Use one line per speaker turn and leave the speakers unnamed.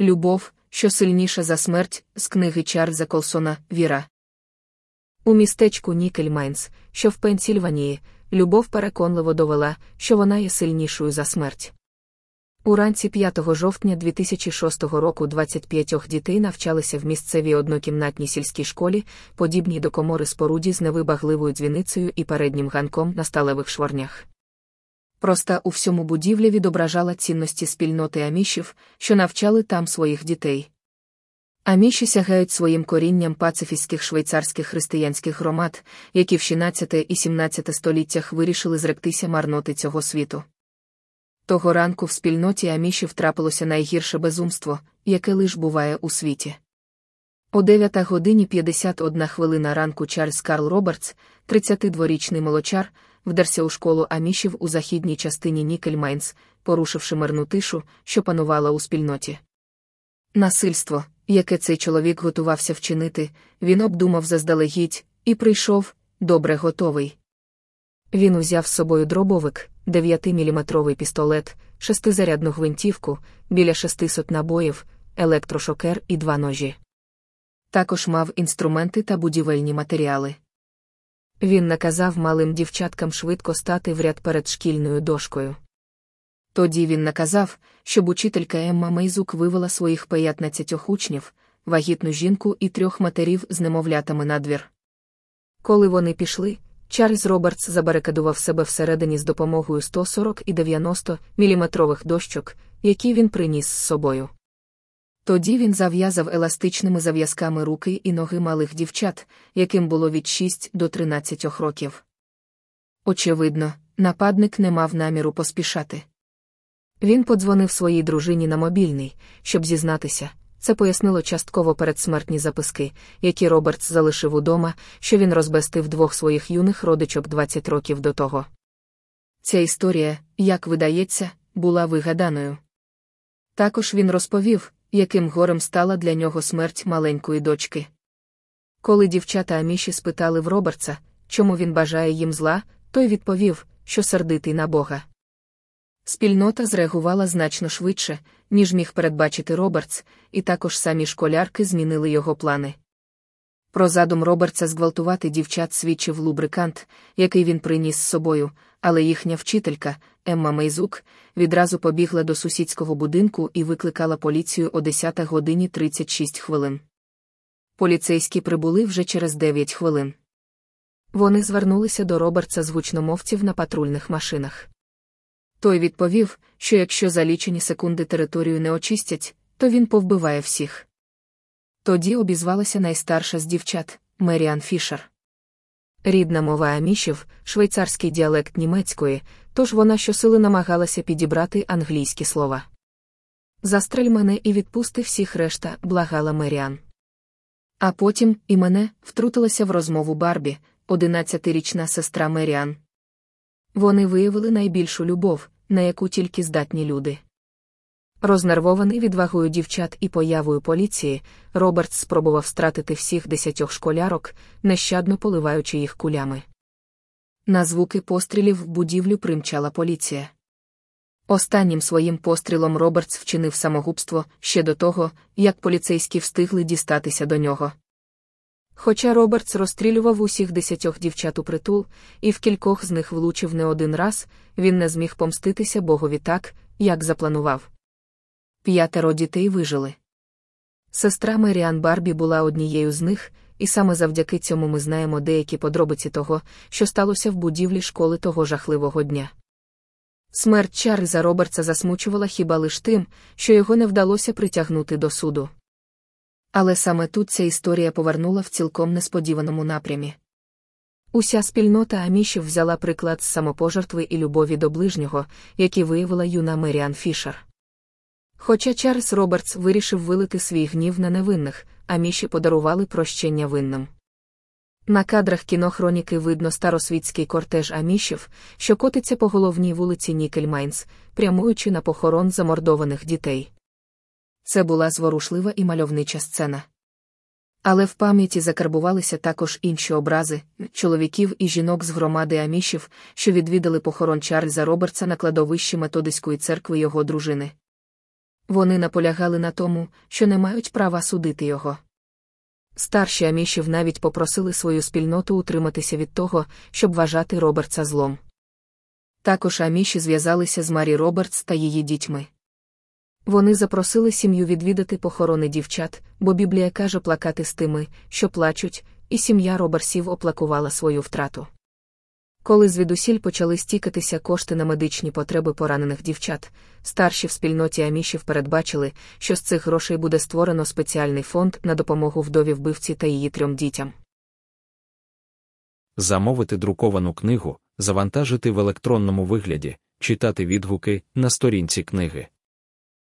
Любов, що сильніша за смерть, з книги Чарльза Колсона Віра. У містечку Нікельмайнс, що в Пенсільванії, любов переконливо довела, що вона є сильнішою за смерть. Уранці 5 жовтня 2006 року 25 дітей навчалися в місцевій однокімнатній сільській школі, подібній до комори споруді з невибагливою дзвіницею і переднім ганком на сталевих шворнях. Проста у всьому будівлі відображала цінності спільноти амішів, що навчали там своїх дітей. Аміші сягають своїм корінням пацифістських швейцарських християнських громад, які в 16 і 17 століттях вирішили зректися марноти цього світу. Того ранку в спільноті амішів трапилося найгірше безумство, яке лиш буває у світі. О 9 годині 51 хвилина ранку Чарльз Карл Робертс, 32-річний молочар, вдерся у школу амішів у західній частині Нікельмайнс, порушивши мирну тишу, що панувала у спільноті. Насильство, яке цей чоловік готувався вчинити, він обдумав заздалегідь і прийшов, добре готовий. Він узяв з собою дробовик, 9-мм пістолет, шестизарядну гвинтівку, біля 600 набоїв, електрошокер і два ножі. Також мав інструменти та будівельні матеріали. Він наказав малим дівчаткам швидко стати в ряд перед шкільною дошкою. Тоді він наказав, щоб учителька Емма Мейзук вивела своїх 15 учнів, вагітну жінку і трьох матерів з немовлятами на двір. Коли вони пішли, Чарльз Робертс забарикадував себе всередині з допомогою 140 і 90 міліметрових дощок, які він приніс з собою. Тоді він зав'язав еластичними зав'язками руки і ноги малих дівчат, яким було від 6 до 13 років. Очевидно, нападник не мав наміру поспішати. Він подзвонив своїй дружині на мобільний, щоб зізнатися. Це пояснило частково передсмертні записки, які Робертс залишив удома, що він розбестив двох своїх юних родичок 20 років до того. Ця історія, як видається, була вигаданою. Також він розповів, яким горем стала для нього смерть маленької дочки. Коли дівчата Аміші спитали в Робертса, чому він бажає їм зла, той відповів, що сердитий на Бога. Спільнота зреагувала значно швидше, ніж міг передбачити Робертс, і також самі школярки змінили його плани. Про задум Робертса зґвалтувати дівчат свідчив лубрикант, який він приніс з собою, але їхня вчителька, Емма Мейзук, відразу побігла до сусідського будинку і викликала поліцію о 10 годині 36 хвилин. Поліцейські прибули вже через 9 хвилин. Вони звернулися до Робертса з гучномовців на патрульних машинах. Той відповів, що якщо за лічені секунди територію не очистять, то він повбиває всіх. Тоді обізвалася найстарша з дівчат Меріан Фішер. Рідна мова амішів, швейцарський діалект німецької, тож вона щосили намагалася підібрати англійські слова. Застрель мене і відпусти всіх решта, благала Меріан. А потім і мене втрутилася в розмову Барбі, одинадцятирічна сестра Меріан. Вони виявили найбільшу любов, на яку тільки здатні люди. Рознервований відвагою дівчат і появою поліції, Роберт спробував стратити всіх десятьох школярок, нещадно поливаючи їх кулями. На звуки пострілів в будівлю примчала поліція. Останнім своїм пострілом Робертс вчинив самогубство ще до того, як поліцейські встигли дістатися до нього. Хоча Робертс розстрілював усіх десятьох дівчат у притул, і в кількох з них влучив не один раз, він не зміг помститися Богові так, як запланував. П'ятеро дітей вижили. Сестра Меріан Барбі була однією з них, і саме завдяки цьому ми знаємо деякі подробиці того, що сталося в будівлі школи того жахливого дня. Смерть Чарльза Робертса засмучувала хіба лиш тим, що його не вдалося притягнути до суду. Але саме тут ця історія повернула в цілком несподіваному напрямі. Уся спільнота амішів взяла приклад з самопожертви і любові до ближнього, які виявила юна Меріан Фішер. Хоча Чарльз Робертс вирішив вилити свій гнів на невинних, аміші подарували прощення винним. На кадрах кінохроніки видно старосвітський кортеж амішів, що котиться по головній вулиці Нікельмайнс, прямуючи на похорон замордованих дітей. Це була зворушлива і мальовнича сцена. Але в пам'яті закарбувалися також інші образи чоловіків і жінок з громади амішів, що відвідали похорон Чарльза Робертса на кладовищі методистської церкви його дружини. Вони наполягали на тому, що не мають права судити його. Старші амішів навіть попросили свою спільноту утриматися від того, щоб вважати Робертса злом. Також аміші зв'язалися з Марі Робертс та її дітьми. Вони запросили сім'ю відвідати похорони дівчат, бо Біблія каже плакати з тими, що плачуть, і сім'я Робертсів оплакувала свою втрату. Коли звідусіль почали стікатися кошти на медичні потреби поранених дівчат, старші в спільноті амішів передбачили, що з цих грошей буде створено спеціальний фонд на допомогу вдові вбивці та її трьом дітям.
Замовити друковану книгу, завантажити в електронному вигляді, читати відгуки на сторінці книги.